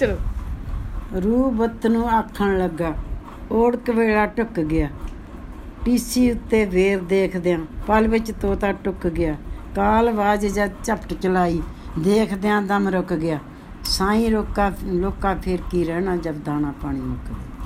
ਚਲੋ ਰੂ ਬੱਤ ਨੂੰ ਆਖਣ ਲੱਗਾ ਓੜਕ ਵੇਲਾ ਟੁੱਕ ਗਿਆ। ਟੀਸੀ ਉੱਤੇ ਵੇਰ ਦੇਖਦਿਆਂ ਪਲ ਵਿੱਚ ਤੋਤਾ ਟੁੱਕ ਗਿਆ। ਕਾਲ ਬਾਜ ਜਦ ਝਪਟ ਚਲਾਈ, ਦੇਖਦਿਆਂ ਦਮ ਰੁਕ ਗਿਆ। ਸਾਈਂ ਰੋਕਾ ਲੋਕਾ ਫਿਰ ਕੀ ਰਹਿਣਾ ਜਦ ਦਾਣਾ ਪਾਣੀ ਮੁੱਕ ਗਿਆ